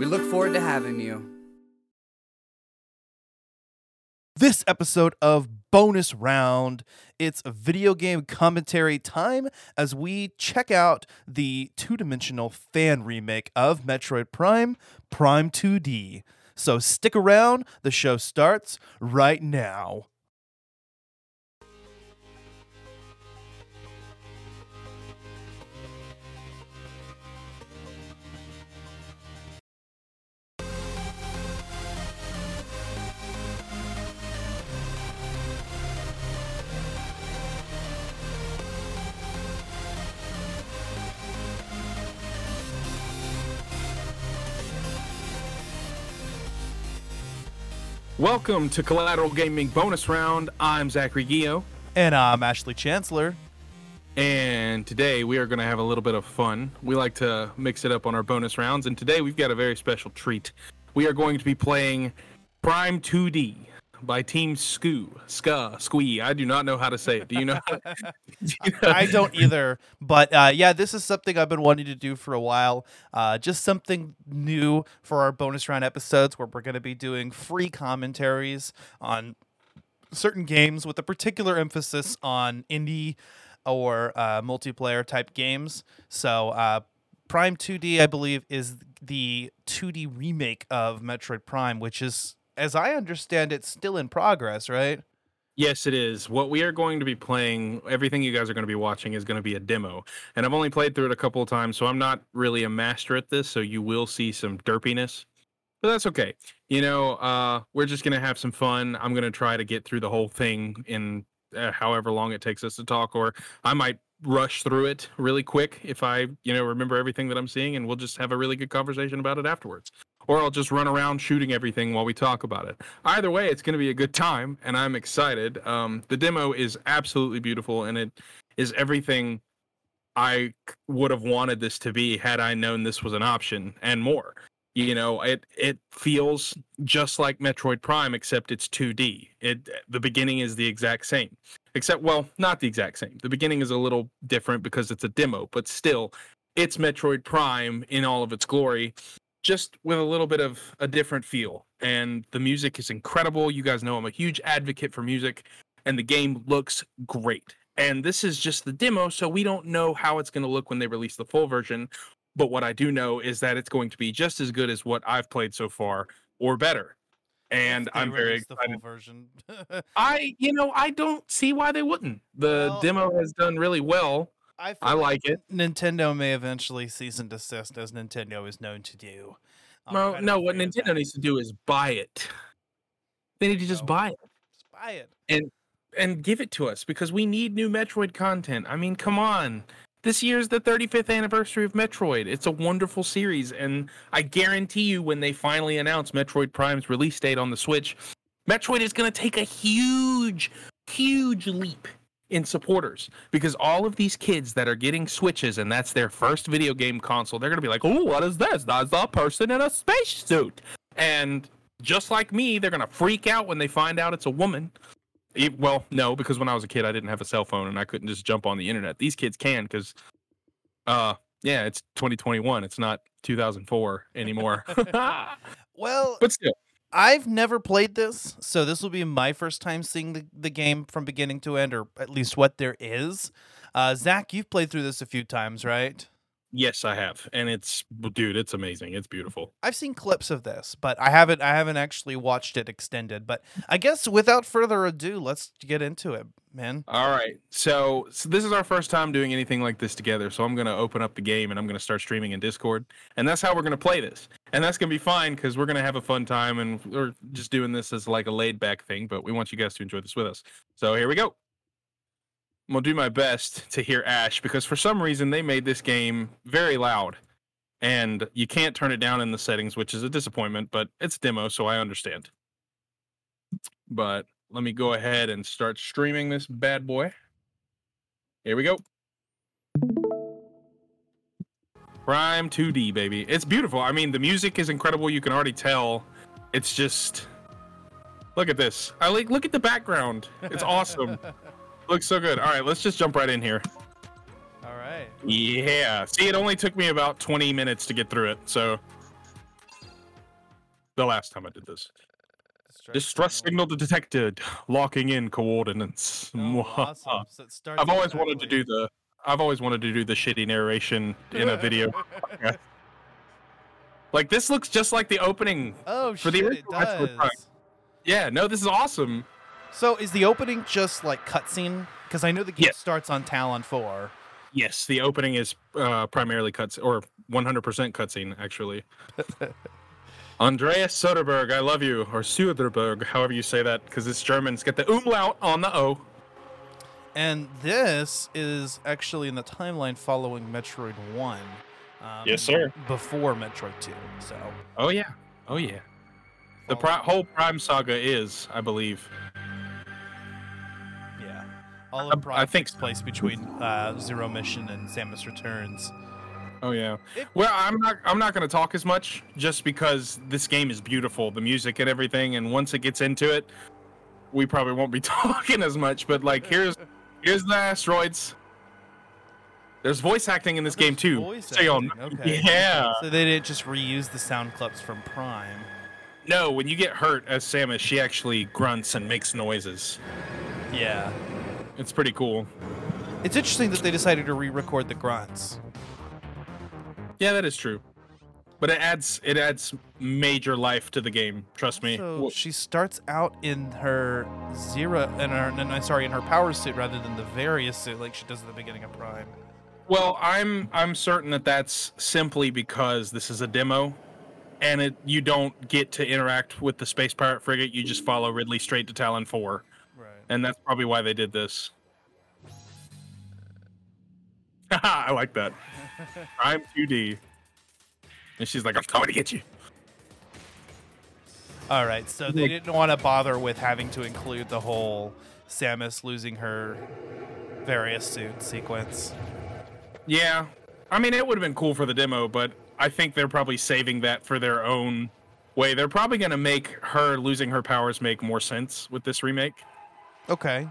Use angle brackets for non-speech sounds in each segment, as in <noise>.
We look forward to having you. This episode of Bonus Round, it's video game commentary time as we check out the two dimensional fan remake of Metroid Prime, Prime 2D. So stick around, the show starts right now. Welcome to Collateral Gaming Bonus Round. I'm Zachary Gio, And I'm Ashley Chancellor. and today we are going to have a little bit of fun. We like to mix it up on our bonus rounds, and today we've got a very special treat. We are going to be playing Prime 2D by Team Scoo, Ska, Squee. I do not know how to say it. Do you know? <laughs> <laughs> Do you know- I don't either. But uh, yeah, this is something I've been wanting to do for a while. Uh, just something new for our bonus round episodes where we're going to be doing free commentaries on certain games with a particular emphasis on indie or uh, multiplayer type games. So, uh, Prime 2D, I believe, is the 2D remake of Metroid Prime, which is, as I understand it, still in progress, right? Yes, it is. What we are going to be playing, everything you guys are going to be watching is going to be a demo. And I've only played through it a couple of times, so I'm not really a master at this, so you will see some derpiness. But that's okay. You know, uh, we're just going to have some fun. I'm going to try to get through the whole thing in uh, however long it takes us to talk, or I might rush through it really quick if I, you know, remember everything that I'm seeing, and we'll just have a really good conversation about it afterwards. Or I'll just run around shooting everything while we talk about it. Either way, it's going to be a good time, and I'm excited. Um, the demo is absolutely beautiful, and it is everything I would have wanted this to be had I known this was an option and more. You know, it it feels just like Metroid Prime, except it's 2D. It the beginning is the exact same, except well, not the exact same. The beginning is a little different because it's a demo, but still, it's Metroid Prime in all of its glory just with a little bit of a different feel. And the music is incredible. You guys know I'm a huge advocate for music, and the game looks great. And this is just the demo, so we don't know how it's going to look when they release the full version. But what I do know is that it's going to be just as good as what I've played so far, or better. And If I'm very release the excited. full version. <laughs> I, you know, I don't see why they wouldn't. The Well- demo has done really well. I, I like it. Nintendo may eventually cease and desist, as Nintendo is known to do. I'm No, no, what Nintendo that. needs to do is buy it. They need to just No. buy it. Just buy it. And and give it to us because we need new Metroid content. I mean, come on. This year's the 35th anniversary of Metroid. It's a wonderful series, and I guarantee you, when they finally announce Metroid Prime's release date on the Switch, Metroid is going to take a huge, huge leap in supporters because all of these kids that are getting Switches and that's their first video game console, they're going to be like, oh, what is this? That's a person in a spacesuit. And just like me, they're going to freak out when they find out it's a woman. E- Well, no, because when I was a kid, I didn't have a cell phone and I couldn't just jump on the internet. These kids can because, uh, yeah, it's 2021. It's not 2004 anymore. <laughs> <laughs> well, but still, I've never played this, so this will be my first time seeing the, the game from beginning to end, or at least what there is. Uh, Zach, you've played through this a few times, right? Yes, I have, and it's dude, it's amazing. It's beautiful. I've seen clips of this, but I haven't I haven't actually watched it extended. But I guess without further ado, let's get into it, man. All right, so, so this is our first time doing anything like this together. So I'm gonna open up the game and I'm gonna start streaming in Discord, and that's how we're gonna play this. And that's gonna be fine because we're gonna have a fun time and we're just doing this as like a laid back thing. But we want you guys to enjoy this with us. So here we go. Gonna do my best to hear Ash because for some reason they made this game very loud, and you can't turn it down in the settings, which is a disappointment, but it's demo, so I understand. But let me go ahead and start streaming this bad boy. Here we go. Prime 2D, baby. It's beautiful. I mean, the music is incredible. You can already tell. It's just look at this. I like look at the background. It's awesome. <laughs> Looks so good. All right, let's just jump right in here. All right. Yeah. See, it only took me about 20 minutes to get through it. So the last time I did this. Distress signal detected. Locking in coordinates. Oh, awesome. So it starts I've always wanted to do the I've always wanted to do the shitty narration in a video. <laughs> like this looks just like the opening. Oh for the shit, it original does. Yeah, no, this is awesome. So is the opening just like cutscene? Because I know the game Yes. starts on Tallon Four. Yes, the opening is uh, primarily cuts or 100% cutscene actually. <laughs> Andreas Soderberg, I love you, or Soderberg, however you say that, because it's German. It's got the umlaut on the O. And this is actually in the timeline following Metroid One. Um, Yes, sir. Before Metroid Two. So Oh yeah, oh yeah. The pri- whole Prime saga is, I believe. Yeah, all I- of Prime I think takes so. place between uh, Zero Mission and Samus Returns. Oh yeah. It- Well, I'm not. I'm not going to talk as much, just because this game is beautiful, the music and everything. And once it gets into it, we probably won't be <laughs> talking as much. But like, here's here's the asteroids. There's voice acting in this Oh, game too. voice so acting, okay. <laughs> Yeah. So they didn't just reuse the sound clips from Prime. No, when you get hurt as Samus, she actually grunts and makes noises. Yeah. It's pretty cool. It's interesting that they decided to re-record the grunts. Yeah, that is true. But it adds it adds major life to the game. Trust me. So Well, she starts out in her zero, in her, no, no, sorry, in her power suit rather than the Varia suit like she does at the beginning of Prime. Well, I'm I'm certain that that's simply because this is a demo, and it you don't get to interact with the space pirate frigate. You just follow Ridley straight to Tallon Four, Right. And that's probably why they did this. <laughs> I like that. <laughs> I'm 2D, and she's like, "I'm coming to get you." All right. So they didn't want to bother with having to include the whole Samus losing her Varia suit sequence. Yeah, I mean, it would have been cool for the demo, but I think they're probably saving that for their own way. They're probably going to make her losing her powers make more sense with this remake. Okay.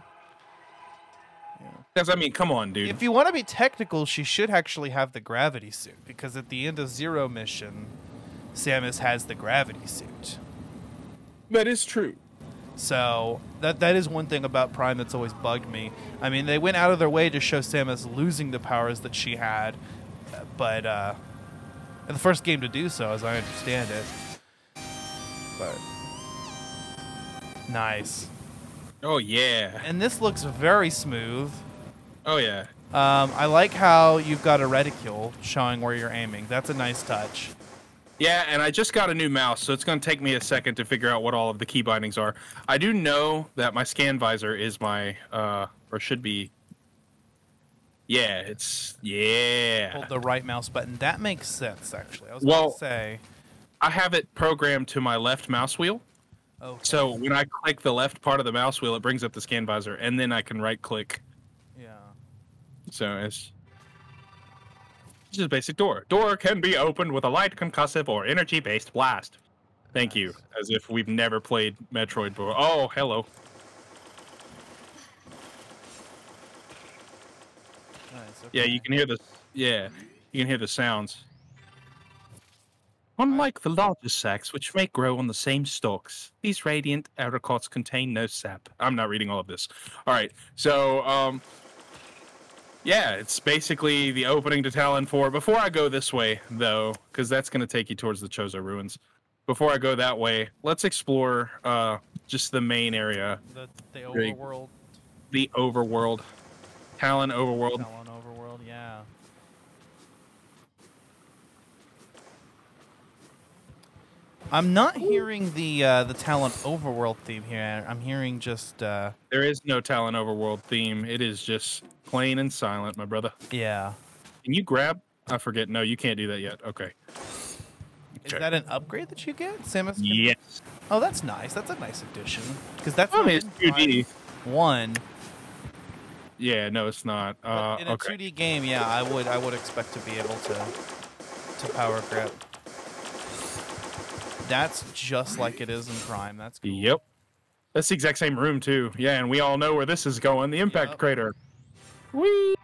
Because I mean, come on, dude. If you want to be technical, she should actually have the gravity suit because at the end of Zero Mission, Samus has the gravity suit. that is true. So that that is one thing about Prime that's always bugged me. I mean, they went out of their way to show Samus losing the powers that she had, but uh, in the first game to do so, as I understand it. But nice, Oh yeah. and this looks very smooth. Oh yeah. Um, I like how you've got a reticule showing where you're aiming. That's a nice touch. Yeah, and I just got a new mouse, so it's going to take me a second to figure out what all of the key bindings are. I do know that my scan visor is my uh or should be Yeah, it's yeah. Hold the right mouse button. That makes sense, actually. I was Well- going to say. I have it programmed to my left mouse wheel. Oh, So when I click the left part of the mouse wheel, it brings up the scan visor, and then I can right click. yeah. So it's just a basic door. Door can be opened with a light concussive or energy based blast. Thank you. As if we've never played Metroid before. Oh, hello. Nice. Yeah, you can hear the yeah, you can hear the sounds. Unlike the larger sacs, which may grow on the same stalks, these radiant apricots contain no sap. I'm not reading all of this. All right, so um, yeah, it's basically the opening to Tallon 4. Before I go this way, though, because that's going to take you towards the Chozo ruins. Before I go that way, let's explore uh, just the main area, The, the overworld, the overworld, Tallon overworld. Tallon overworld, yeah. I'm not hearing the uh, the Tallon overworld theme here. I'm hearing just uh, There is no Tallon overworld theme. It is just plain and silent, my brother. yeah. Can you grab I forget. No, you can't do that yet. Okay. Is Okay. that an upgrade that you get? Samus? can- Yes. Oh, that's nice. That's a nice addition. Because that's I not mean, it's in 2D. One. Yeah, no, it's not. But Uh, in a okay. 2D game, yeah, I would I would expect to be able to to power grip. That's just like it is in Prime. That's cool. Yep. That's the exact same room too. Yeah, and we all know where this is going. The impact Yep. crater. Whee!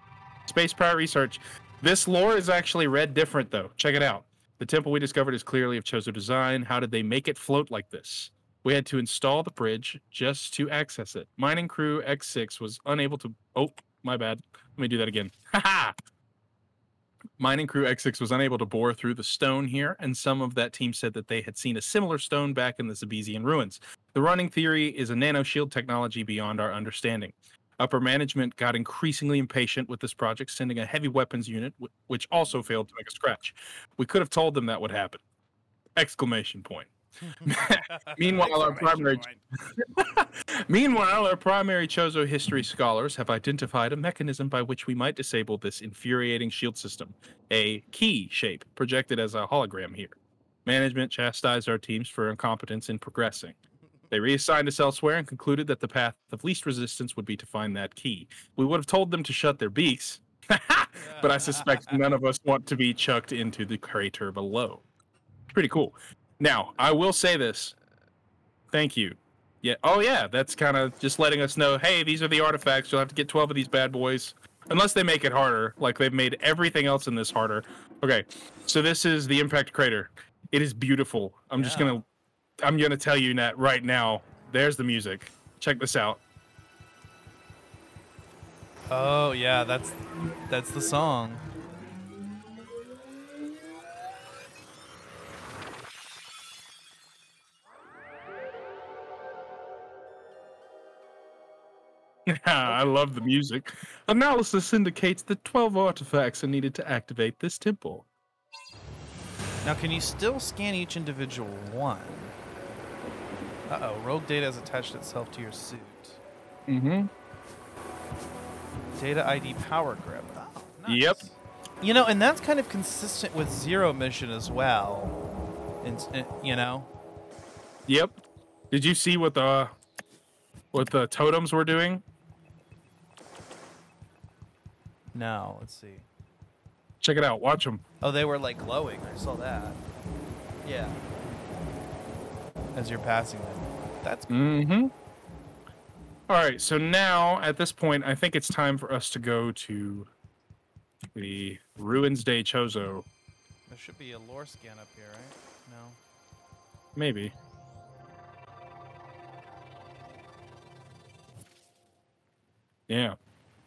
Space power research. This lore is actually read different though. Check it out. The temple we discovered is clearly of Chozo design. How did they make it float like this? We had to install the bridge just to access it. Mining crew X6 was unable to. Oh, my bad. Let me do that again. Haha! Mining crew X6 was unable to bore through the stone here, and some of that team said that they had seen a similar stone back in the Zabezian ruins. The running theory is a nano shield technology beyond our understanding. Upper management got increasingly impatient with this project, sending a heavy weapons unit, which also failed to make a scratch. We could have told them that would happen! Exclamation point. <laughs> Meanwhile, our primary <laughs> Meanwhile, our primary Chozo history scholars have identified a mechanism by which we might disable this infuriating shield system. A key shape projected as a hologram here. Management chastised our teams for incompetence in progressing. They reassigned us elsewhere and concluded that the path of least resistance would be to find that key. We would have told them to shut their beaks, <laughs> but I suspect none of us want to be chucked into the crater below. Pretty cool. Now, I will say this. Thank you. Yeah. Oh, yeah. That's kind of just letting us know hey, these are the artifacts. You'll have to get 12 of these bad boys. Unless they make it harder, like they've made everything else in this harder. Okay. So this is the impact crater. It is beautiful. I'm just going to. I'm gonna tell you that right now. There's the music. Check this out. Oh yeah, that's that's the song. <laughs> I love the music. Analysis indicates that 12 artifacts are needed to activate this temple. Now, can you still scan each individual one? Uh oh, rogue data has attached itself to your suit. Mm-hmm. Data ID power grip. Oh, nice. Yep. You know, and that's kind of consistent with Zero Mission as well. And, and you know, Yep. Did you see what the what the totems were doing? No. Let's see. Check it out. Watch them. Oh, they were like glowing. I saw that. Yeah. As you're passing them. That's Mm-hmm. All right. So now, at this point, I think it's time for us to go to the Ruins Day Chozo. there should be a lore scan up here, right? No. Maybe. Yeah.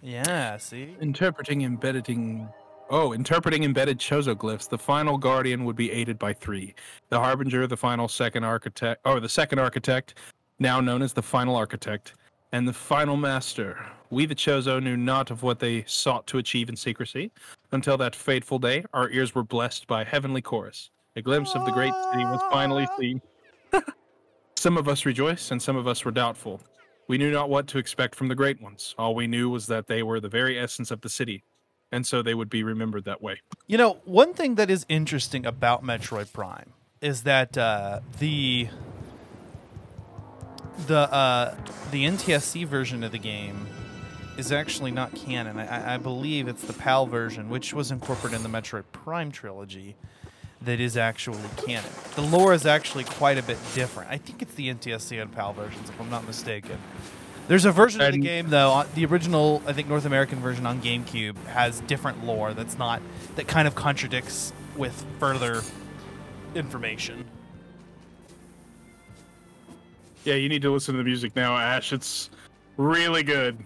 Yeah. See. Interpreting embedding. Oh, interpreting embedded Chozo glyphs. The final guardian would be aided by three: the harbinger, the final second architect, or the second architect, now known as the final architect, and the final master. We, the Chozo, knew not of what they sought to achieve in secrecy until that fateful day. Our ears were blessed by heavenly chorus. A glimpse of the great city was finally seen. <laughs> some of us rejoiced, and some of us were doubtful. We knew not what to expect from the great ones. All we knew was that they were the very essence of the city, and so they would be remembered that way. You know, one thing that is interesting about Metroid Prime is that uh, the the uh, the NTSC version of the game is actually not canon. I, I believe it's the PAL version, which was incorporated in the Metroid Prime trilogy, that is actually canon. The lore is actually quite a bit different. I think it's the NTSC and PAL versions, if I'm not mistaken. There's a version of the game though. uh, The original, I think, North American version on GameCube has different lore that's not that kind of contradicts with further information. Yeah, you need to listen to the music now, Ash. It's really good.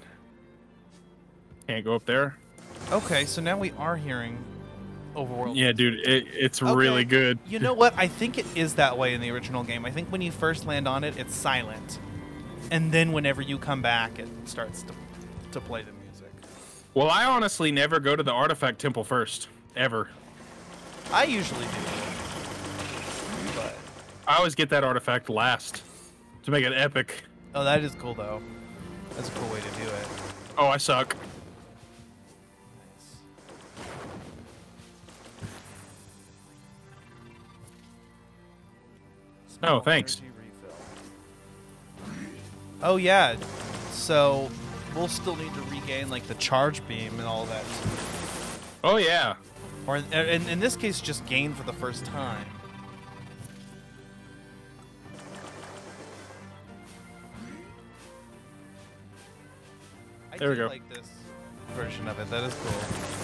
Can't go up there. Okay, so now we are hearing overworld. Yeah, dude, it, it's Okay. really good. You know what? I think it is that way in the original game. I think when you first land on it, it's silent, and then whenever you come back, it starts to to play the music. Well, I honestly never go to the artifact temple first, ever. I usually do, but I always get that artifact last to make it epic. oh, that is cool though. That's a cool way to do it. Oh, I suck. Oh, thanks. Oh yeah, so we'll still need to regain like the charge beam and all that, Oh yeah. or in, in, in this case, just gain for the first time. I There we do go. like this version of it. That is cool.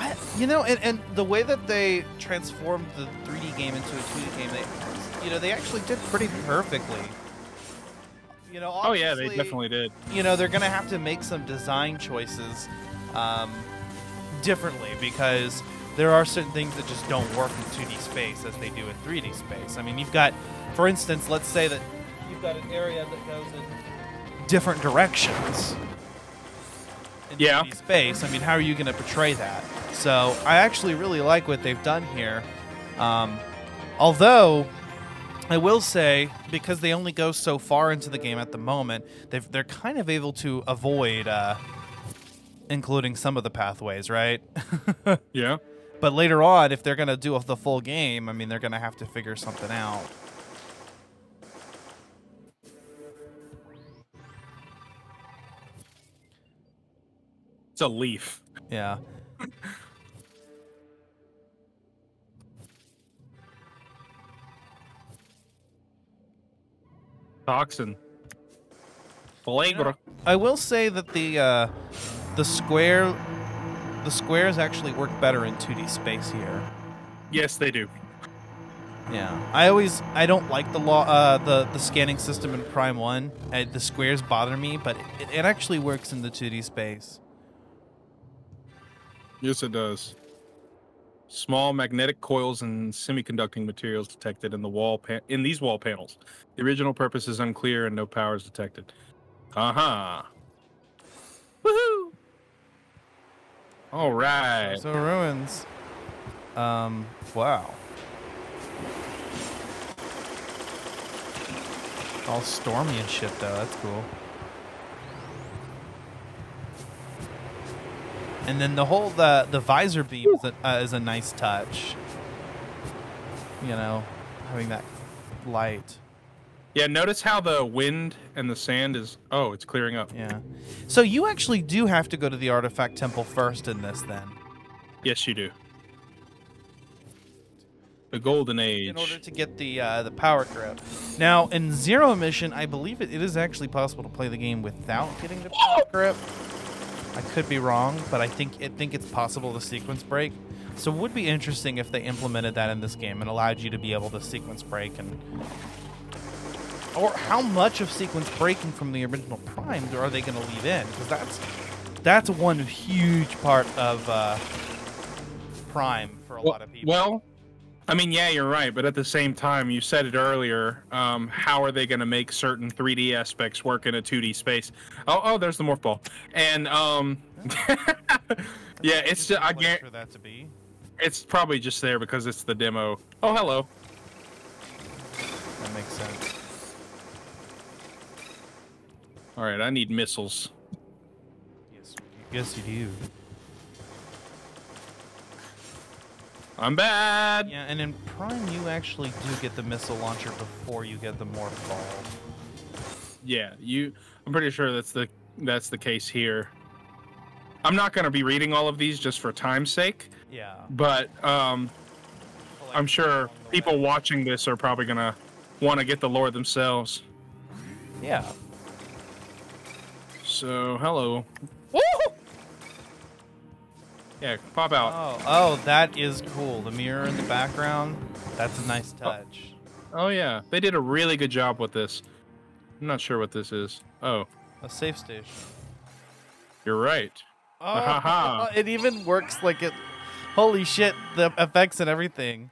I, you know, and, and the way that they transformed the 3D game into a 2D game, they, you know, they actually did pretty perfectly. You know, Oh yeah, they definitely did. You know, they're gonna have to make some design choices um, differently because there are certain things that just don't work in 2D space as they do in 3D space. I mean, you've got, for instance, let's say that you've got an area that goes in different directions in Yeah. 3D space. I mean, how are you going to portray that? So I actually really like what they've done here. Um, although I will say, because they only go so far into the game at the moment, they've, they're kind of able to avoid uh, including some of the pathways, right? <laughs> Yeah. but later on, if they're going to do the full game, I mean, they're going to have to figure something out. It's a leaf. Yeah. Toxin. Flagra. I will say that the uh, the square the squares actually work better in 2D space here. Yes, they do. Yeah, I always I don't like the law uh, the the scanning system in Prime One. Uh, the squares bother me, but it, it actually works in the 2D space. Yes, it does. Small magnetic coils and semiconducting materials detected in the wall pa- in these wall panels. The original purpose is unclear and no power is detected. Uh huh. Woohoo! All right. So ruins. Um. Wow. All stormy and shit though. That's cool. And then the whole the the visor beam is a, uh, is a nice touch. You know, having that light. Yeah, notice how the wind and the sand is. Oh, it's clearing up. Yeah. So you actually do have to go to the artifact temple first in this then. Yes, you do. The golden age. in order to get the uh, the power grip. Now, in Zero Mission, I believe it, it is actually possible to play the game without getting the power grip. I could be wrong, but I think I think it's possible to sequence break. So it would be interesting if they implemented that in this game and allowed you to be able to sequence break and or how much of sequence breaking from the original Prime are they going to leave in? Because that's that's one huge part of uh, Prime for a Well- lot of people. Well, I mean, yeah, you're right, but at the same time, you said it earlier. Um, how are they going to make certain 3D aspects work in a 2D space? Oh, oh, there's the morph ball, and um, <laughs> yeah, it's just, I guarantee for that to be. it's probably just there because it's the demo. Oh, hello. That makes sense. All right, I need missiles. Yes, yes, you do. I'm bad. Yeah, and in Prime, you actually do get the missile launcher before you get the morph ball. Yeah, you. I'm pretty sure that's the that's the case here. I'm not going to be reading all of these just for time's sake, Yeah. but um, I'm sure people watching this are probably going to want to get the lore themselves. Yeah. So, hello. Woo! Yeah, pop out. Oh, oh, that is cool. The mirror in the background. That's a nice oh. touch. Oh yeah, they did a really good job with this. I'm not sure what this is. Oh, A safe station. you're right. Oh, Ahaha. <laughs> it even works like it. Holy shit! The effects and everything.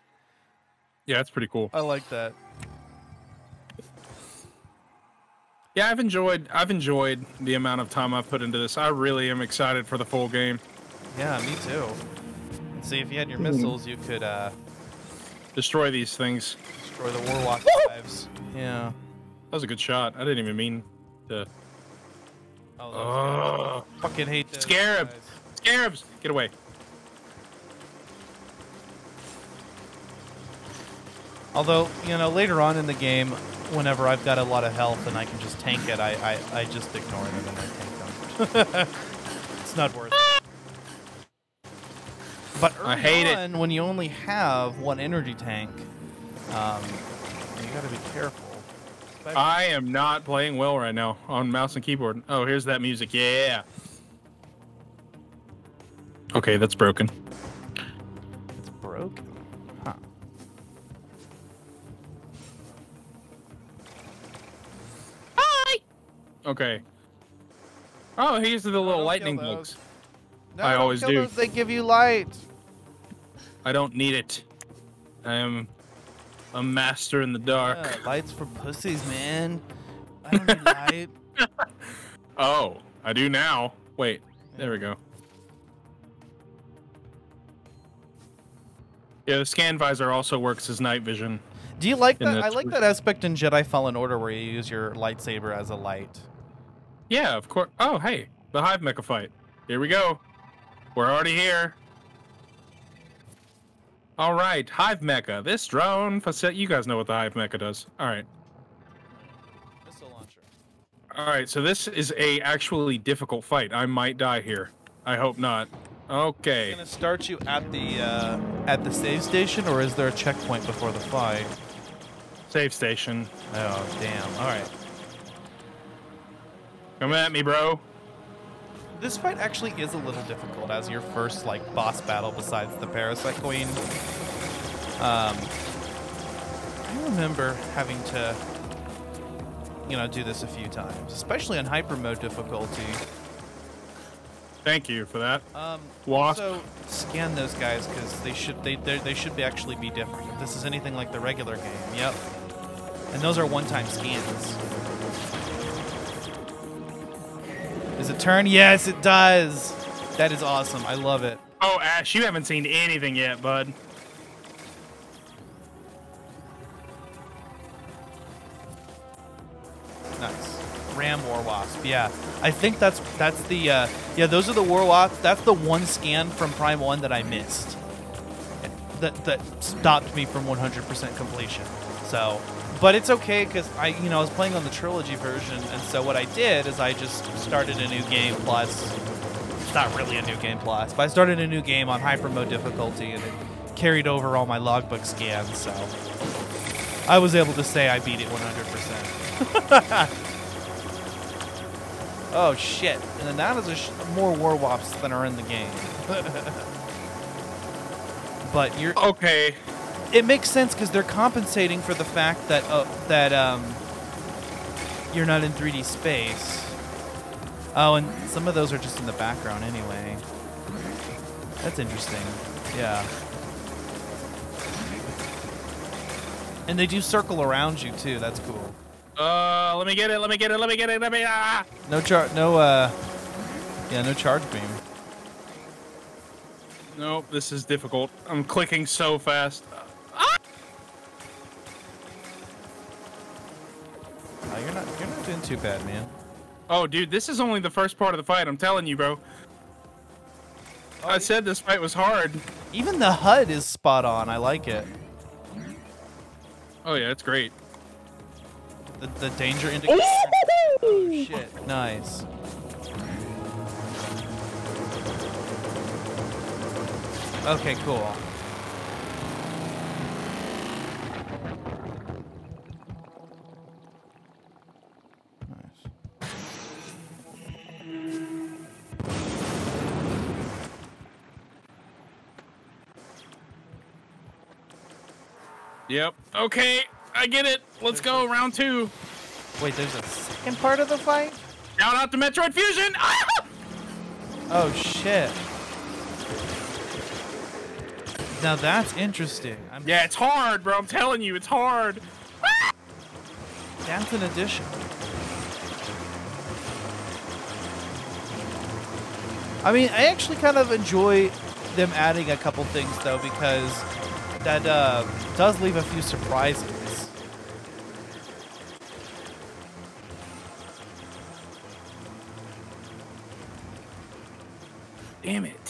Yeah, it's pretty cool. I like that. Yeah, I've enjoyed I've enjoyed the amount of time I've put into this. I really am excited for the full game. Yeah, me too. And see, if you had your Hmm. missiles, you could uh, Destroy these things. destroy the warlock lives. Yeah. That was a good shot. I didn't even mean to. Oh, those Ugh. fucking hate those Scarab. guys. Scarabs, get away. Although, you know, later on in the game, whenever I've got a lot of health and I can just tank it, I, I, I just ignore them and I tank them. <laughs> it's not worth it. But early I hate it. on, when you only have one energy tank, um, you gotta be careful. I am not playing well right now on mouse and keyboard. Oh, here's that music. Yeah. Okay, that's broken. It's broken. Huh. Hi. Okay. Oh, here's the little lightning kill bugs. those. No, I always do. those, They give you light. I don't need it. I am a master in the dark. Yeah, lights for pussies, man. I don't need <laughs> light. Oh, I do now. Wait, there we go. Yeah, the scan visor also works as night vision. Do you like that? I like that aspect in Jedi Fallen Order where you use your lightsaber as a light. Yeah, of course. Oh, hey, the Hive Mecha fight. Here we go. We're already here. All right, Hive Mecha. This drone facet. You guys know what the Hive Mecha does. All right. Missile launcher. All right, so this is a actually difficult fight. I might die here. I hope not. Okay. Gonna start you at the uh, at the save station, or is there a checkpoint before the fight? Save station. Oh damn! All right. Come at me, bro. This fight actually is a little difficult as your first like boss battle besides the Parasite Queen. Um, I remember having to, you know, do this a few times, especially on hyper mode difficulty. Thank you for that. Um, Wasp. Also, scan those guys because they should they they should be actually be different. If this is anything like the regular game, yep. And those are one-time scans. Does it turn? Yes, it does. That is awesome. I love it. Oh, Ash, you haven't seen anything yet, bud. Nice. Ram War Wasp. Yeah, I think that's that's the uh, yeah. Those are the War Wasps. That's the one scan from Prime One that I missed. That that stopped me from 100% completion. So, but it's okay because I you know I was playing on the trilogy version, and so what I did is I just started a new game plus. It's not really a new game plus, but I started a new game on hyper mode difficulty, and it carried over all my logbook scans. So I was able to say I beat it 100%. <laughs> Oh shit! And then that is sh- more war wops than are in the game. <laughs> but you're Okay. It makes sense because they're compensating for the fact that uh, that um you're not in 3D space. Oh, and some of those are just in the background anyway. That's interesting. Yeah. And they do circle around you too. That's cool. Uh, let me get it. Let me get it. Let me get it. Let me. Ah! No charge. No. Uh. Yeah. No charge beam. Nope, this is difficult. I'm clicking so fast. Too bad, man. Oh, dude, this is only the first part of the fight. I'm telling you, bro. Oh, I said this fight was hard. Even the HUD is spot on. I like it. Oh yeah, it's great. The, the danger indicator. Oh shit! Nice. Okay, cool. Yep. Okay, I get it. Let's go round two. Wait, there's a second part of the fight? Shout out to Metroid Fusion. Ah! Oh shit. Now that's interesting. I'm, Yeah, it's hard, bro. I'm telling you, it's hard. That's an addition. I mean, I actually kind of enjoy them adding a couple things though, because that uh, does leave a few surprises. Damn it.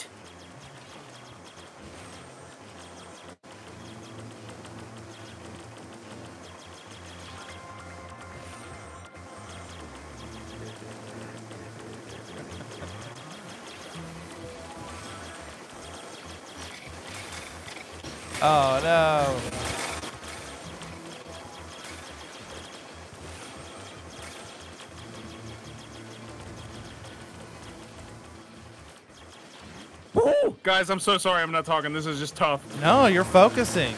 Oh no. Woo! Guys, I'm so sorry I'm not talking. This is just tough. No, you're focusing.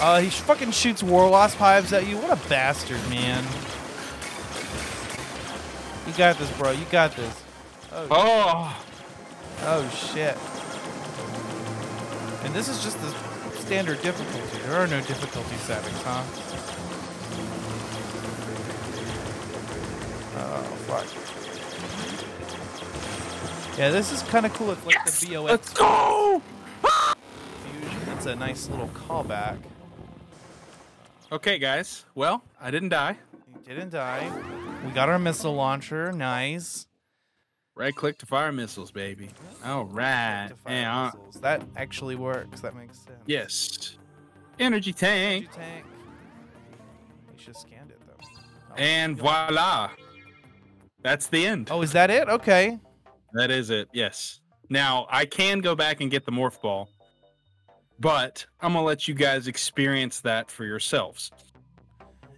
Uh, he fucking shoots war wasp hives at you. What a bastard, man. You got this, bro. You got this. Oh, Oh, oh shit. And this is just the standard difficulty. There are no difficulty settings, huh? Oh, fuck. Yeah, this is kind of cool. It's like yes! the VOX Let's go! fusion. It's a nice little callback. Okay, guys. Well, I didn't die. He didn't die. We got our missile launcher. Nice. Right click to fire missiles, baby. All right. To fire And, uh, missiles. That actually works. That makes sense. yes. Energy tank. Energy tank. We should have scanned it though. Oh, And voila. That's the end. Oh, is that it? Okay. That is it. Yes. Now I can go back and get the morph ball, but I'm gonna let you guys experience that for yourselves.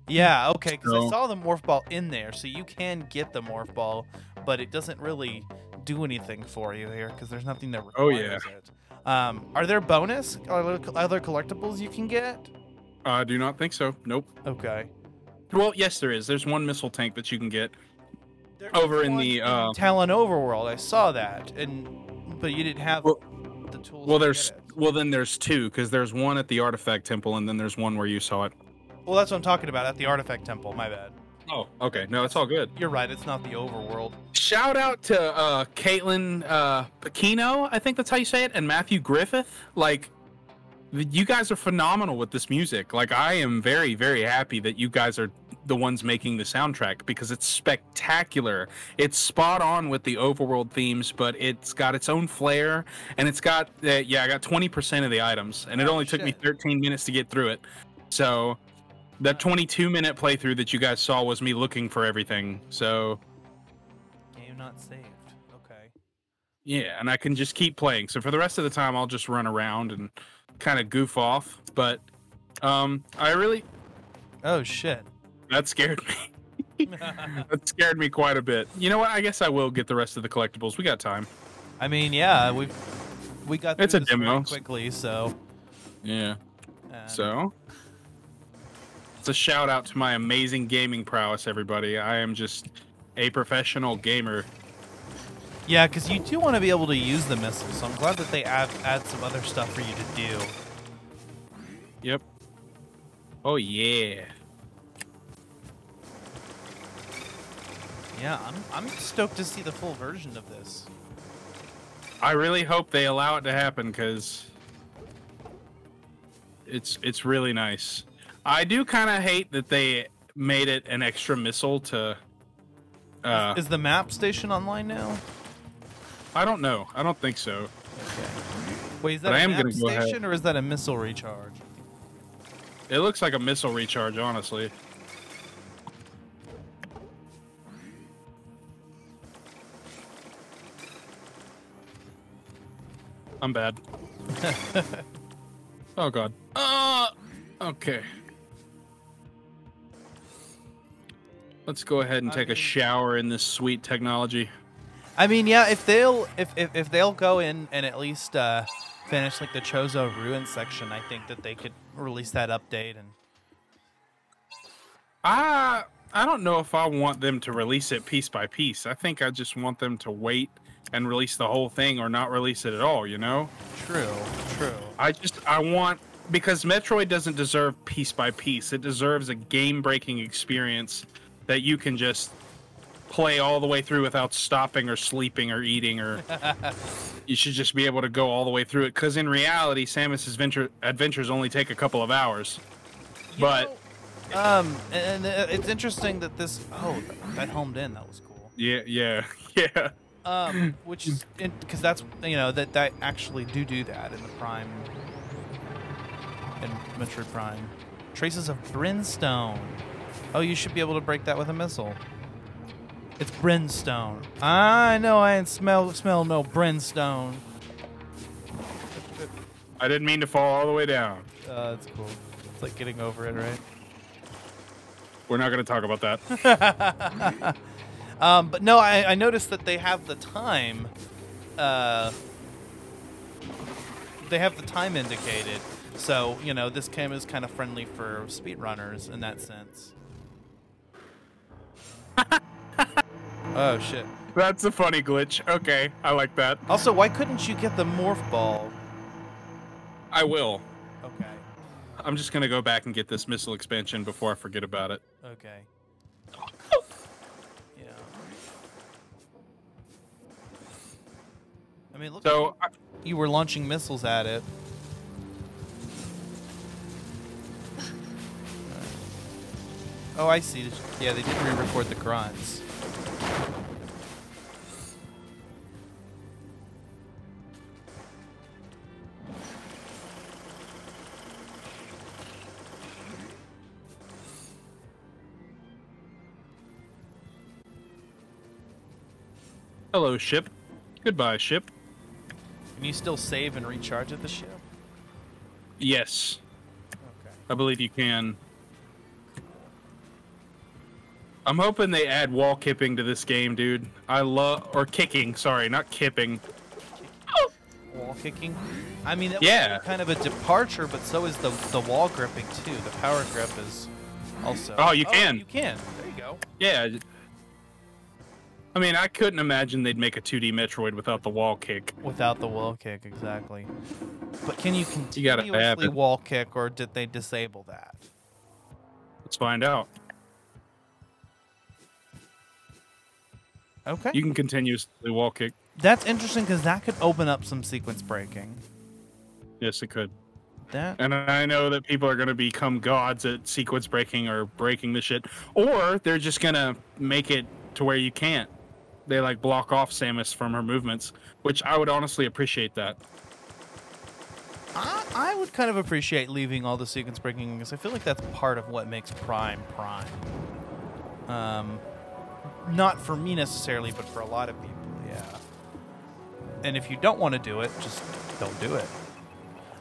Yeah. Okay. Because I So- saw the morph ball in there, so you can get the morph ball, but it doesn't really do anything for you here because there's nothing that Oh, yeah. it. Um, are there bonus are there other collectibles you can get? I do not think so. Nope. Okay. Well, yes, there is. There's one missile tank that you can get. Over in the, uh, Tallon Overworld, I saw that, and but you didn't have Well- the tools. Well, to there's well then there's two because there's one at the artifact temple and then there's one where you saw it. Well, that's what I'm talking about at the Artifact Temple. My bad. Oh, okay. No, it's all good. You're right. It's not the Overworld. Shout out to uh, Caitlin uh, Pacino, I think that's how you say it, and Matthew Griffith. Like, you guys are phenomenal with this music. Like, I am very, very happy that you guys are the ones making the soundtrack because it's spectacular. It's spot on with the overworld themes, but it's got its own flair, and it's got uh, yeah, I got 20% of the items, and it Oh, only took me 13 minutes to get through it. So. That 22 minute playthrough that you guys saw was me looking for everything. So, Game not saved. Okay. Yeah, and I can just keep playing. So for the rest of the time, I'll just run around and kind of goof off. But um, I really Oh shit. that scared me. <laughs> that scared me quite a bit. You know what? I guess I will get the rest of the collectibles. We got time. I mean, yeah, we we got It's a demo. quickly, so. Yeah. uh, So a shout out to my amazing gaming prowess, everybody. I am just a professional gamer. Yeah, because you do want to be able to use the missiles, so I'm glad that they add add some other stuff for you to do. Yep. Oh yeah. Yeah, I'm I'm stoked to see the full version of this. I really hope they allow it to happen because it's it's really nice. I do kind of hate that they made it an extra missile to. Uh, Is the map station online now? I don't know. I don't think so. Okay. Wait, is that But I a am map gonna go ahead. station or is that a missile recharge? It looks like a missile recharge, honestly. I'm bad. <laughs> oh god. Uh okay. Let's go ahead and I take a shower in this sweet technology. I mean, yeah, if they'll if if, if they'll go in and at least uh, finish like the Chozo ruin section, I think that they could release that update and I I don't know if I want them to release it piece by piece. I think I just want them to wait and release the whole thing or not release it at all, you know? true, true. I just I want because Metroid doesn't deserve piece by piece. It deserves a game-breaking experience that you can just play all the way through without stopping or sleeping or eating or <laughs> you should just be able to go all the way through it cuz in reality Samus's adventure adventures only take a couple of hours. You But- know, um, and, and uh, it's interesting that this oh that homed in that was cool. Yeah, yeah. <laughs> Yeah. Um, which is because that's you know that that actually do do that in the Prime in Metroid Prime. Traces of brimstone. Oh, you should be able to break that with a missile. It's brimstone. I know I ain't smell smell no brimstone. I didn't mean to fall all the way down. Uh, that's cool. It's like getting over it, right? We're not going to talk about that. <laughs> Um, but no, I, I noticed that they have the time. Uh, they have the time indicated, so you know this game is kind of friendly for speedrunners in that sense. <laughs> oh shit! That's a funny glitch. Okay, I like that. Also, why couldn't you get the morph ball? I will. Okay, I'm just to go back and get this missile expansion before I forget about it. okay. Yeah. I mean, look. So, I- you were launching missiles at it. Oh, I see. Yeah, they didn't re-record the grunts. hello, ship. Goodbye, ship. Can you still save and recharge at the ship? Yes, Okay. I believe you can. I'm hoping they add wall kipping to this game, dude. I love or kicking. Sorry, not kipping. Wall kicking. I mean, that Yeah. was kind of a departure, but so is the the wall gripping too. The power grip is also. Oh, you can. Oh, you can. There you go. Yeah. I mean, I couldn't imagine they'd make a 2D Metroid without the wall kick. Without the wall kick, exactly. But can you You continuously it. wall kick, or did they disable that? Let's find out. Okay. You can continuously wall kick. That's interesting because that could open up some sequence breaking. Yes, it could. That And I know that people are going to become gods at sequence breaking or breaking the shit, or they're just going to make it to where you can't. They like block off Samus from her movements, which I would honestly appreciate that. I, I would kind of appreciate leaving all the sequence breaking because I feel like that's part of what makes Prime Prime. Um, not for me necessarily, but for a lot of people, yeah. And if you don't want to do it, just don't do it.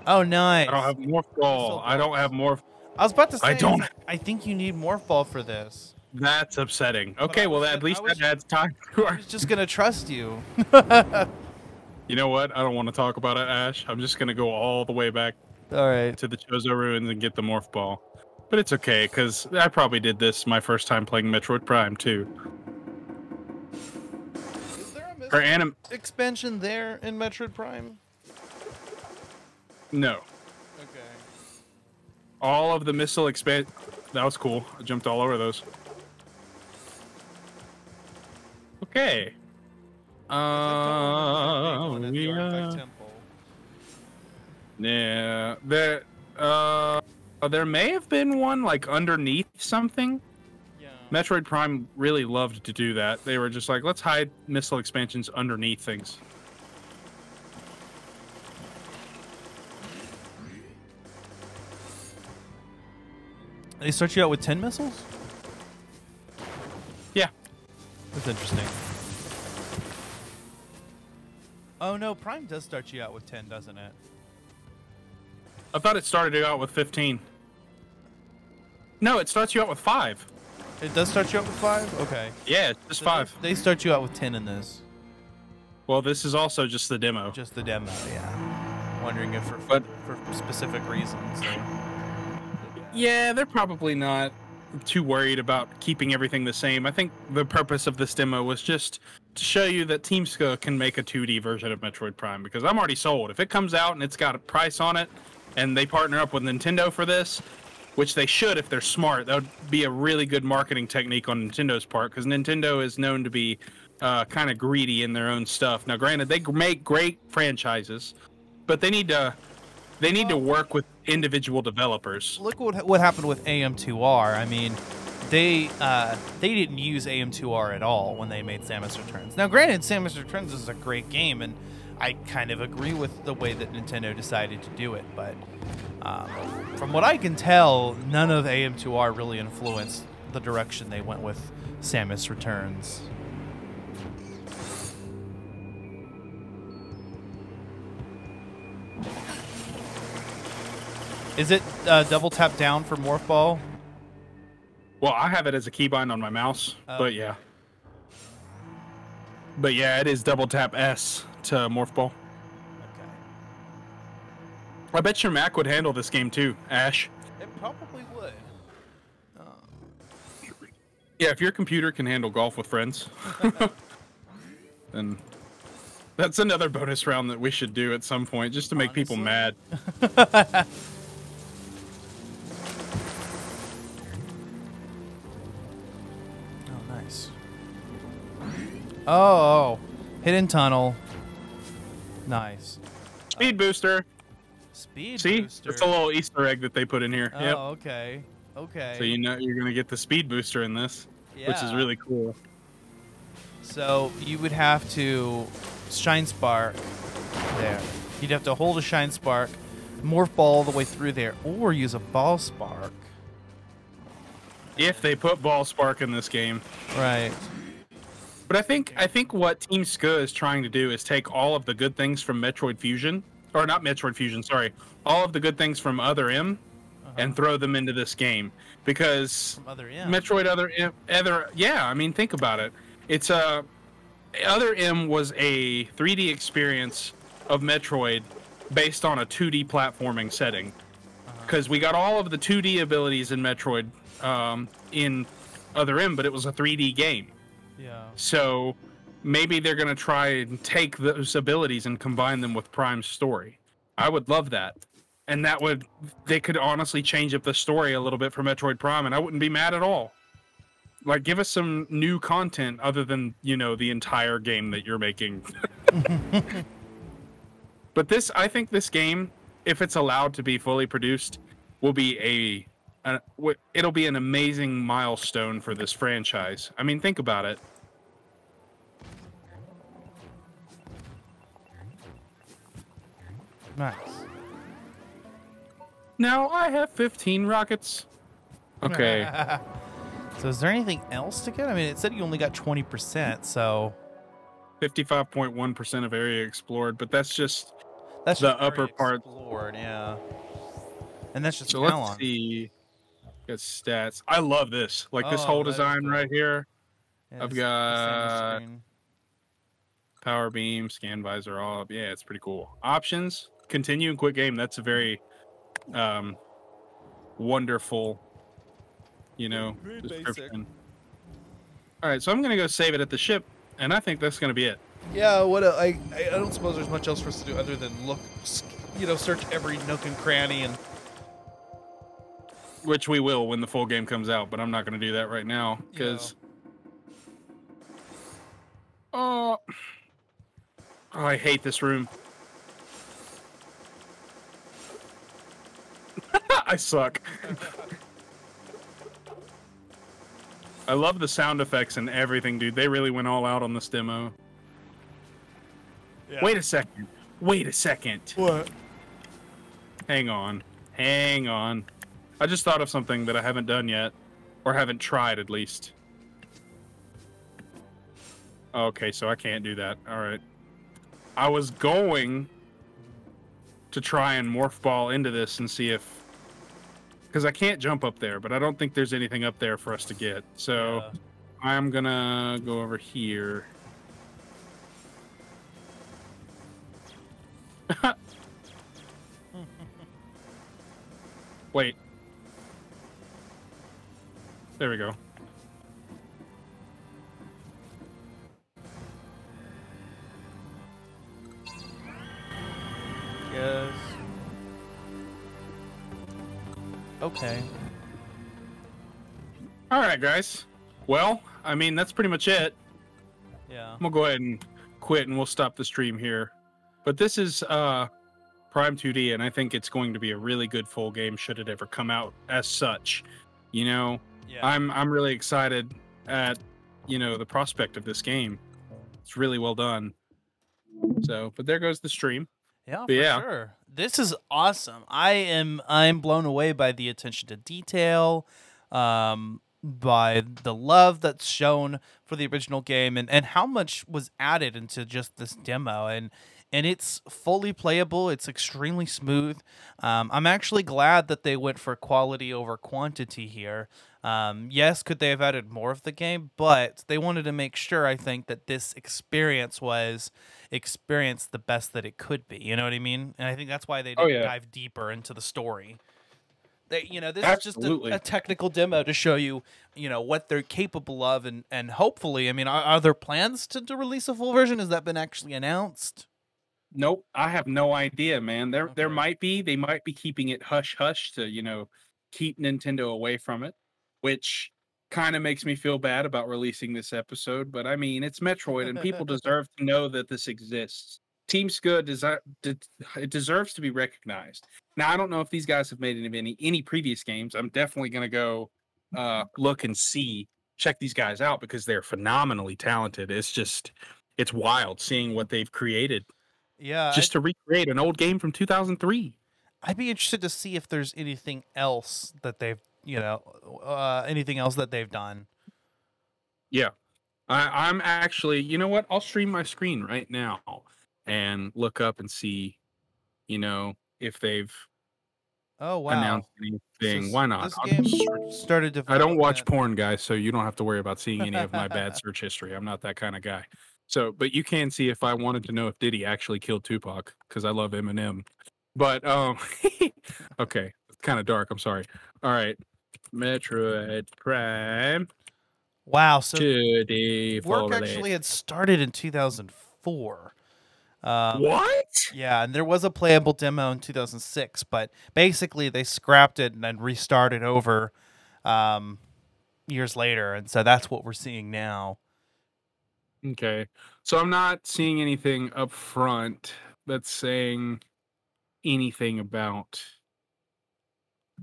Oh, nice. I don't have morph ball. I don't have morph. I was about to say. I don't- I think you need morph ball for this. That's upsetting. Okay, well at least I that adds time to I our. was just gonna trust you. <laughs> You know what? I don't want to talk about it, Ash. I'm just gonna go all the way back All right. to the Chozo ruins and get the morph ball. But it's okay because I probably did this my first time playing Metroid Prime too. Is there a Or anim. expansion there in Metroid Prime? No, Okay. all of the missile expand. That was cool. I jumped all over those. Okay. Uh, we, uh, Temple. yeah. There, uh, there may have been one like underneath something. Metroid Prime really loved to do that. They were just like, let's hide missile expansions underneath things. They start you out with ten missiles. Yeah. That's interesting. Oh no, Prime does start you out with ten, doesn't it? I thought it started you out with 15. No, it starts you out with five. It does start you out with five. Okay. Yeah, it's just So five. They, start you out with ten in this. Well, this is also just the demo. Just the demo. Yeah. Wondering if for But- for specific reasons. Yeah, they're probably not too worried about keeping everything the same. I think the purpose of this demo was just to show you that Team Ska can make a 2D version of Metroid Prime because I'm already sold. If it comes out and it's got a price on it and they partner up with Nintendo for this, which they should if they're smart, that would be a really good marketing technique on Nintendo's part because Nintendo is known to be uh, kind of greedy in their own stuff. Now, granted, they make great franchises, but they need to they need to work with individual developers. Look what what happened with AM2R. I mean, they uh, they didn't use AM2R at all when they made Samus Returns. Now, granted, Samus Returns is a great game, and I kind of agree with the way that Nintendo decided to do it. But um, from what I can tell, none of AM2R really influenced the direction they went with Samus Returns. Is it uh, double tap down for morph ball? Well, I have it as a keybind on my mouse, Oh. but yeah. But yeah, it is double tap S to morph ball. Okay. I bet your Mac would handle this game too, Ash. It probably would. Um, yeah, if your computer can handle golf with friends, <laughs> then that's another bonus round that we should do at some point, just to make people mad. <laughs> Oh, nice. Oh, oh, hidden tunnel. Nice. Speed uh, booster. Speed See, booster. it's a little Easter egg that they put in here. Oh, Yep. okay. Okay. So you know you're gonna get the speed booster in this, which is really cool. So you would have to shine spark there. You'd have to hold a shine spark, morph ball all the way through there, or use a ball spark. If they put ball spark in this game, Right. But I think I think what Team Ska is trying to do is take all of the good things from Metroid Fusion, or not Metroid Fusion, sorry, all of the good things from Other M, uh-huh. and throw them into this game because From other end. Metroid Other M, Other yeah, I mean think about it. It's a Other M was a 3D experience of Metroid based on a 2D platforming setting. Uh-huh. Because we got all of the 2D abilities in Metroid um, in Other M, but it was a 3D game. Yeah. So maybe they're going to try and take those abilities and combine them with Prime's story. I would love that. And that would, they could honestly change up the story a little bit for Metroid Prime, and I wouldn't be mad at all. Like, give us some new content other than, you know, the entire game that you're making. <laughs> but this, I think this game, if it's allowed to be fully produced, will be a, Uh, w- it'll be an amazing milestone for this franchise. I mean, think about it. Nice. Now I have 15 rockets. Okay. <laughs> so is there anything else to get? I mean, it said you only got 20%, so 55.1% of area explored, but that's just that's The just upper part. explored, yeah. And that's just so let's see. Get stats. I love this. Like this Oh, whole design cool. right here. Yeah, I've it's- it's on the got- Power beam, scan visor, all up. Yeah, it's pretty cool. Options, continue and quit game. That's a very um wonderful, you know, Very basic. description. All right, so I'm gonna go save it at the ship, and I think that's gonna be it. Yeah, what a, I I I don't suppose there's much else for us to do other than look, you know, search every nook and cranny and Which we will when the full game comes out, but I'm not gonna do that right now because. Oh, uh, oh, I hate this room. <laughs> I suck. I love the sound effects and everything, dude. They really went all out on this demo. Wait a second. Wait a second. what? Hang on. Hang on. I just thought of something that I haven't done yet, or haven't tried at least. Okay, so I can't do that. All right. I was going to try and morph ball into this and see if. Because I can't jump up there, but I don't think there's anything up there for us to get. So I'm gonna go over here. <laughs> Wait. There we go. Yes. Okay. All right, guys. Well, I mean, that's pretty much it. Yeah. I'm gonna go ahead and quit, and we'll stop the stream here. But this is uh, Prime 2D, and I think it's going to be a really good full game should it ever come out as such. You know, Yeah. I'm I'm really excited at you know the prospect of this game. It's really well done. So, but there goes the stream. Yeah, But for yeah. sure. This is awesome. I am I'm blown away by the attention to detail, um, by the love that's shown for the original game and, and how much was added into just this demo. And and it's fully playable. It's extremely smooth. Um, I'm actually glad that they went for quality over quantity here. Um, yes, could they have added more of the game? But they wanted to make sure, I think, that this experience was experienced the best that it could be. You know what I mean? And I think that's why they Oh, didn't yeah. dive deeper into the story. They, you know, this Absolutely. is just a, a technical demo to show you, you know, what they're capable of, and and hopefully, I mean, are, are there plans to, to release a full version? Has that been actually announced? Nope, I have no idea, man. There there might be. They might be keeping it hush hush to, you know, keep Nintendo away from it, which kind of makes me feel bad about releasing this episode, but I mean, it's Metroid and people <laughs> deserve to know that this exists. Team Scud desi- de- it deserves to be recognized. Now, I don't know if these guys have made any any, any previous games. I'm definitely going to go uh <laughs> look and see check these guys out because they're phenomenally talented. It's just it's wild seeing what they've created Yeah, just to recreate an old game from 2003. I'd, be interested to see if there's anything else that they've, you know, uh, anything else that they've done. Yeah. I, I'm actually, you know what? I'll stream my screen right now and look up and see, you know, if they've Oh wow! announced anything. s- Why not? This I'll game started. I don't watch porn, guys, so you don't have to worry about seeing any of my bad <laughs> search history. I'm not that kind of guy. So, but you can see if I wanted to know if Diddy actually killed Tupac because I love Eminem. But um, <laughs> okay, it's kind of dark. I'm sorry. All right, Metroid Prime. Wow. So Today, work actually had started in 2004. Um, what? Yeah, and there was a playable demo in 2006, but basically they scrapped it and then restarted over um, years later, and so that's what we're seeing now. Okay, so I'm not seeing anything up front that's saying anything about.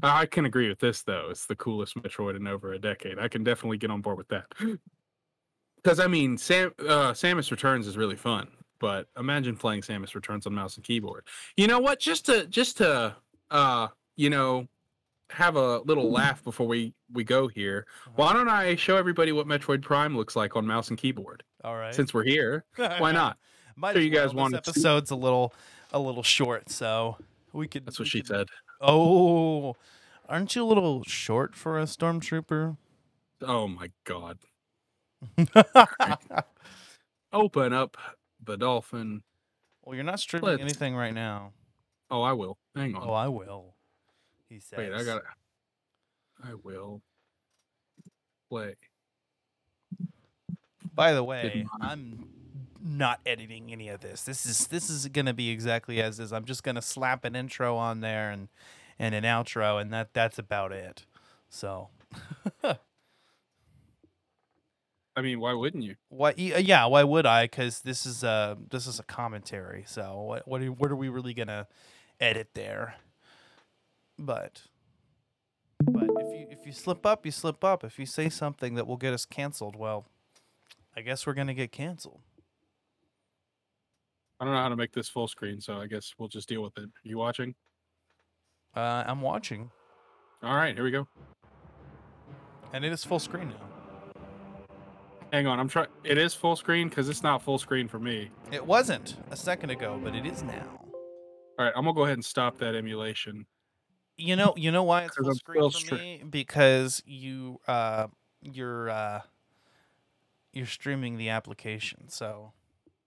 I can agree with this though. It's the coolest Metroid in over a decade. I can definitely get on board with that. <gasps> Because I mean, Sam uh, Samus Returns is really fun, but imagine playing Samus Returns on mouse and keyboard. You know what? Just to just to uh, you know, have a little laugh before we we go here. Uh-huh. Why don't I show everybody what Metroid Prime looks like on mouse and keyboard? All right. Since we're here, <laughs> why not? Might sure you guys well. wanted This to episode's a little a little short, so we could. That's what she could- said. Oh, aren't you a little short for a stormtrooper? Oh my god. <laughs> Open up the dolphin. well, you're not streaming Let's- anything right now. Oh, I will. Hang on. Oh, I will. He says. Wait, I got to I will play. By the way. I'm not editing any of this. This is this is gonna be exactly as is. I'm just gonna slap an intro on there and and an outro, and that that's about it. So, <laughs> I mean, why wouldn't you? Why? Uh, yeah, why would I? Because this is a this is a commentary. So what what are, what are we really gonna edit there? But but if you if you slip up, you slip up. If you say something that will get us canceled, well, I guess we're gonna get canceled. I don't know how to make this full screen, so I guess we'll just deal with it. You watching? Uh, I'm watching, All right, here we go. and it is full screen now. Hang on, I'm trying. It is full screen because it's not full screen for me. It wasn't a second ago, but it is now. All right, I'm gonna go ahead and stop that emulation. You know, you know why it's full screen for stre- me? Because you, uh, you're, uh, you're streaming the application. So,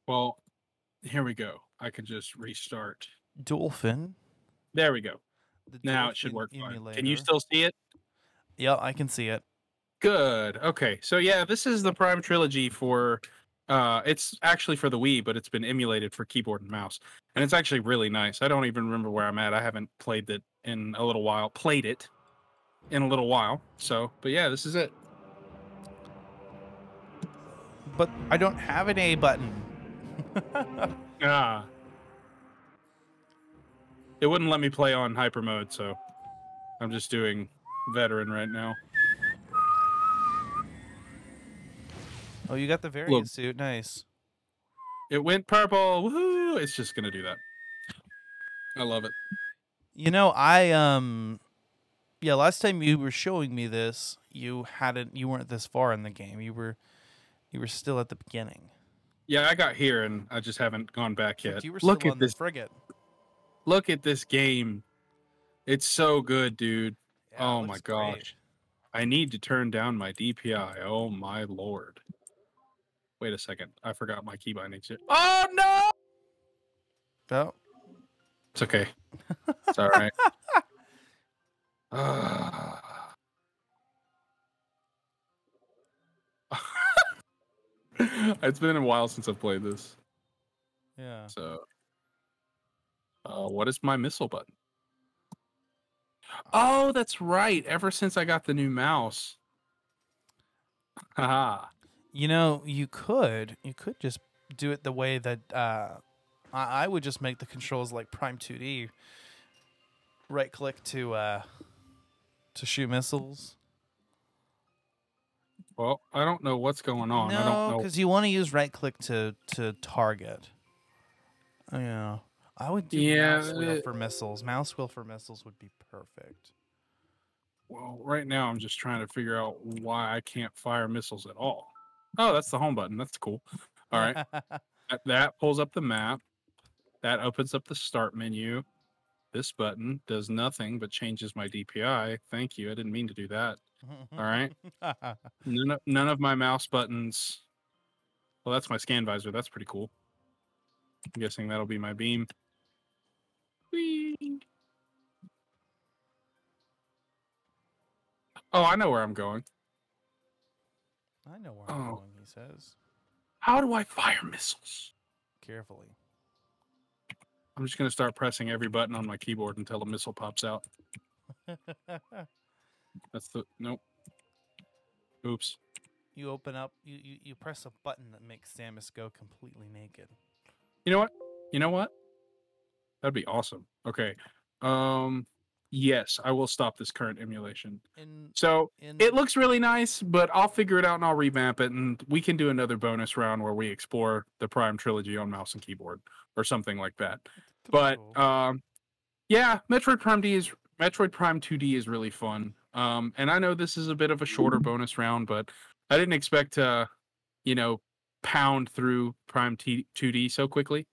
Well, here we go. I can just restart. Dolphin. There we go. The Now it should work fine. Can you still see it? Yeah, I can see it. Good. Okay. So yeah, this is the Prime trilogy for uh it's actually for the Wii, but it's been emulated for keyboard and mouse. And it's actually really nice. I don't even remember where I'm at. I haven't played it in a little while. Played it in a little while. So, but yeah, this is it. But I don't have an A button. <laughs> Ah. It wouldn't let me play on hyper mode, so I'm just doing veteran right now. Oh, you got the Varia suit. Nice. It went purple. Woohoo! It's just gonna do that. I love it. You know, I um, yeah. Last time you were showing me this, you hadn't. You weren't this far in the game. You were, you were still at the beginning. Yeah, I got here and I just haven't gone back yet. You were still Look on at this. the frigate. Look at this game. It's so good, dude. Yeah, oh my looks great. gosh. I need to turn down my DPI. Oh my lord. Wait a second. I forgot my key bindings. here. Oh no! Oh, It's okay. It's all right. Ah. <laughs> it's been a while since I've played this. yeah. So, uh, what is my missile button? Oh, that's right. Ever since I got the new mouse. Haha. You know, you could you could just do it the way that uh, I, I would just make the controls like Prime 2D. Right click to uh, to shoot missiles. Well, I don't know what's going on. I no, don't know. because you want to use right click to to target. Oh, Yeah, I would do Yeah, mouse wheel uh, for missiles. Mouse wheel for missiles would be perfect. Well, right now I'm just trying to figure out why I can't fire missiles at all. Oh, that's the home button. That's cool. All right. <laughs> that, that pulls up the map. That opens up the start menu. This button does nothing but changes my DPI. Thank you. I didn't mean to do that. All right. <laughs> None of, none of my mouse buttons. Well, that's my scan visor. That's pretty cool. I'm guessing that'll be my beam. Whee! Oh, I know where I'm going. I know where I'm Oh. going. He says How do I fire missiles? carefully. I'm just going to start pressing every button on my keyboard until a missile pops out. <laughs> That's the. Nope. Oops. you open up. You, you you press a button that makes Samus go completely naked. You know what? You know what? That'd be awesome. Okay. Um. Yes, I will stop this current emulation. In So in it looks really nice, but I'll figure it out and I'll revamp it, and we can do another bonus round where we explore the Prime trilogy on mouse and keyboard or something like that. But cool. um, yeah, Metroid Prime D is Metroid Prime 2D is really fun. Um, and I know this is a bit of a shorter bonus round, but I didn't expect to, you know, pound through Prime T- 2D so quickly.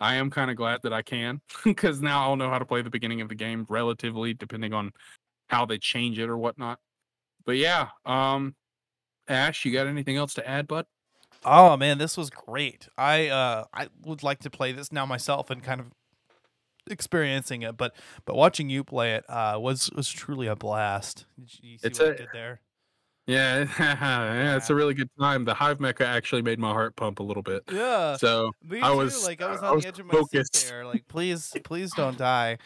I am kind of glad that I can <laughs> because now I'll know how to play the beginning of the game relatively, depending on how they change it or whatnot. But yeah, um, Ash, you got anything else to add, bud? Oh man, this was great. I uh I would like to play this now myself and kind of experiencing it, but but watching you play it uh was was truly a blast. Did you see It's what I a- did there? Yeah, <laughs> yeah, it's a really good time. The Hive Mecha actually made my heart pump a little bit. Yeah. So Me I too. was- like I was I on was the edge of my focused. seat there. Like please, please don't <laughs> die.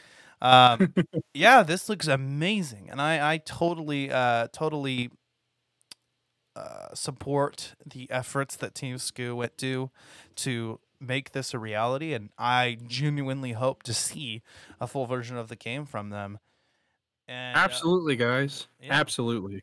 Um, <laughs> yeah, this looks amazing, and I I totally uh totally uh, support the efforts that Team Skoo went to to make this a reality, and I genuinely hope to see a full version of the game from them. And, uh, Absolutely, guys. yeah. Absolutely,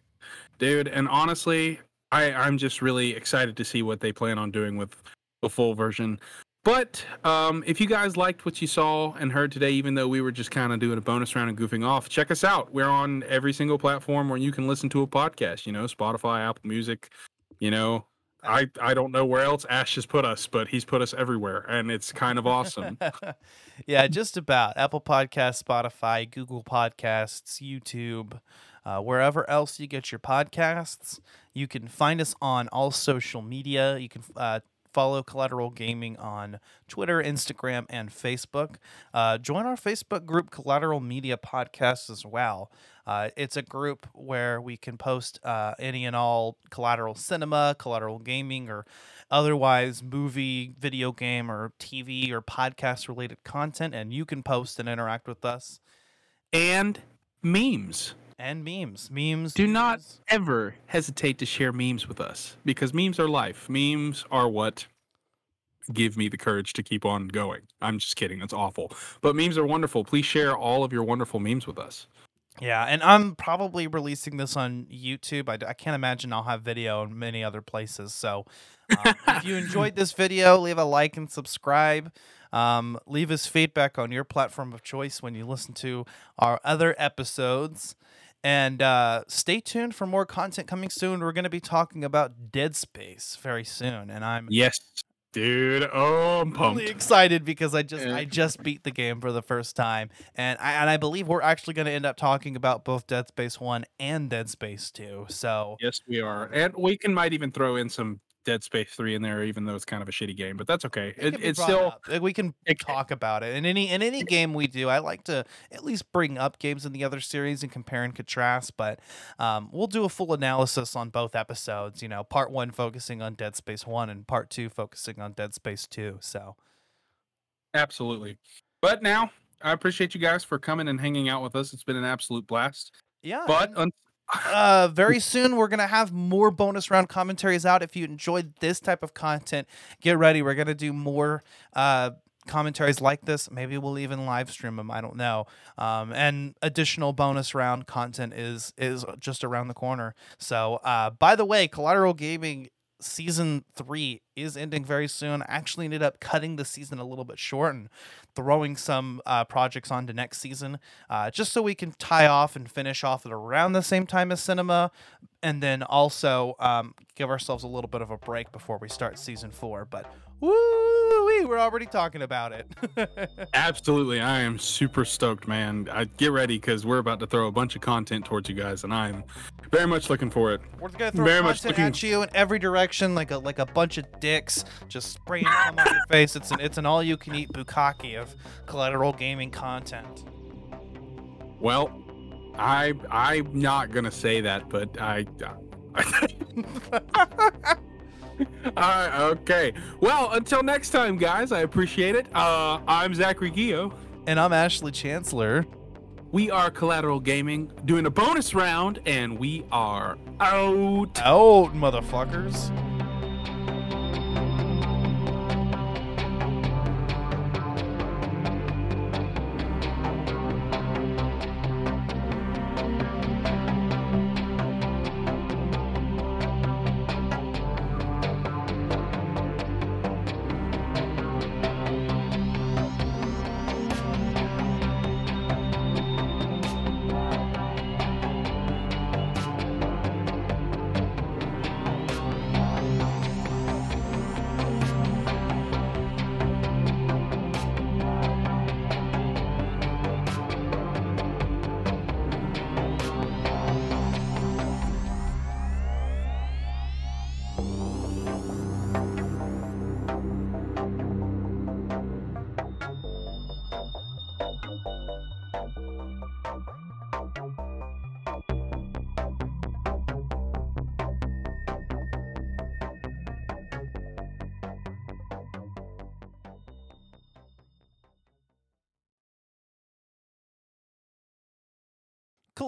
dude. And honestly, I I'm just really excited to see what they plan on doing with the full version. But um, if you guys liked what you saw and heard today, even though we were just kind of doing a bonus round and goofing off, check us out. We're on every single platform where you can listen to a podcast. You know, Spotify, Apple Music. You know, I I don't know where else Ash has put us, but he's put us everywhere, and it's kind of awesome. <laughs> yeah, just about Apple Podcasts, Spotify, Google Podcasts, YouTube, uh, wherever else you get your podcasts. You can find us on all social media. You can uh, follow Collateral Gaming on Twitter, Instagram, and Facebook. Uh, join our Facebook group, Collateral Media Podcast, as well. Uh, it's a group where we can post uh, any and all collateral cinema, collateral gaming, or otherwise movie, video game, or TV or podcast related content, and you can post and interact with us. and memes. And memes. Memes. Do not ever hesitate to share memes with us because memes are life. Memes are what give me the courage to keep on going. I'm just kidding. That's awful. But memes are wonderful. Please share all of your wonderful memes with us. Yeah, and I'm probably releasing this on YouTube. I can't imagine I'll have video in many other places. So um, if you enjoyed this video, leave a like and subscribe. Um, leave us feedback on your platform of choice when you listen to our other episodes. And uh, stay tuned for more content coming soon. We're going to be talking about Dead Space very soon. And I'm Yes. dude. Oh, I'm pumped. really excited because I just Yeah. I just beat the game for the first time, and I and I believe we're actually going to end up talking about both Dead Space One and Dead Space Two. So Yes, we are, and we can might even throw in some Dead Space Three in there, even though it's kind of a shitty game. But that's okay. it It, it's still. Like, we can it- talk about it. And any in any game we do, I like to at least bring up games in the other series and compare and contrast. But um, we'll do a full analysis on both episodes. You know, part one focusing on Dead Space One and part two focusing on Dead Space Two. So absolutely. But now, I appreciate you guys for coming and hanging out with us. It's been an absolute blast. yeah, But un- uh, very soon we're gonna have more bonus round commentaries out. If you enjoyed this type of content, get ready. We're gonna do more uh, commentaries like this. Maybe we'll even live stream them. I don't know. Um, and additional bonus round content is is just around the corner. So, uh, by the way, Collateral Gaming season three is ending very soon. I actually ended up cutting the season a little bit short and throwing some uh, projects onto next season, uh, just so we can tie off and finish off at around the same time as cinema, and then also um, give ourselves a little bit of a break before we start season four. But woo we're already talking about it. <laughs> absolutely, I am super stoked, man. I get ready because we're about to throw a bunch of content towards you guys, and I'm very much looking for it. We're gonna throw Very much looking... at you in every direction, like a like a bunch of dicks, just spraying cum on your face. It's an it's an all you can eat bukkake of collateral gaming content. Well, I I'm not gonna say that, but I. <laughs> <laughs> <laughs> Uh, okay. Well, until next time, guys. I appreciate it. Uh, I'm Zachary Gio. And I'm Ashley Chancellor. We are Collateral Gaming doing a bonus round, and we are out. Out, motherfuckers.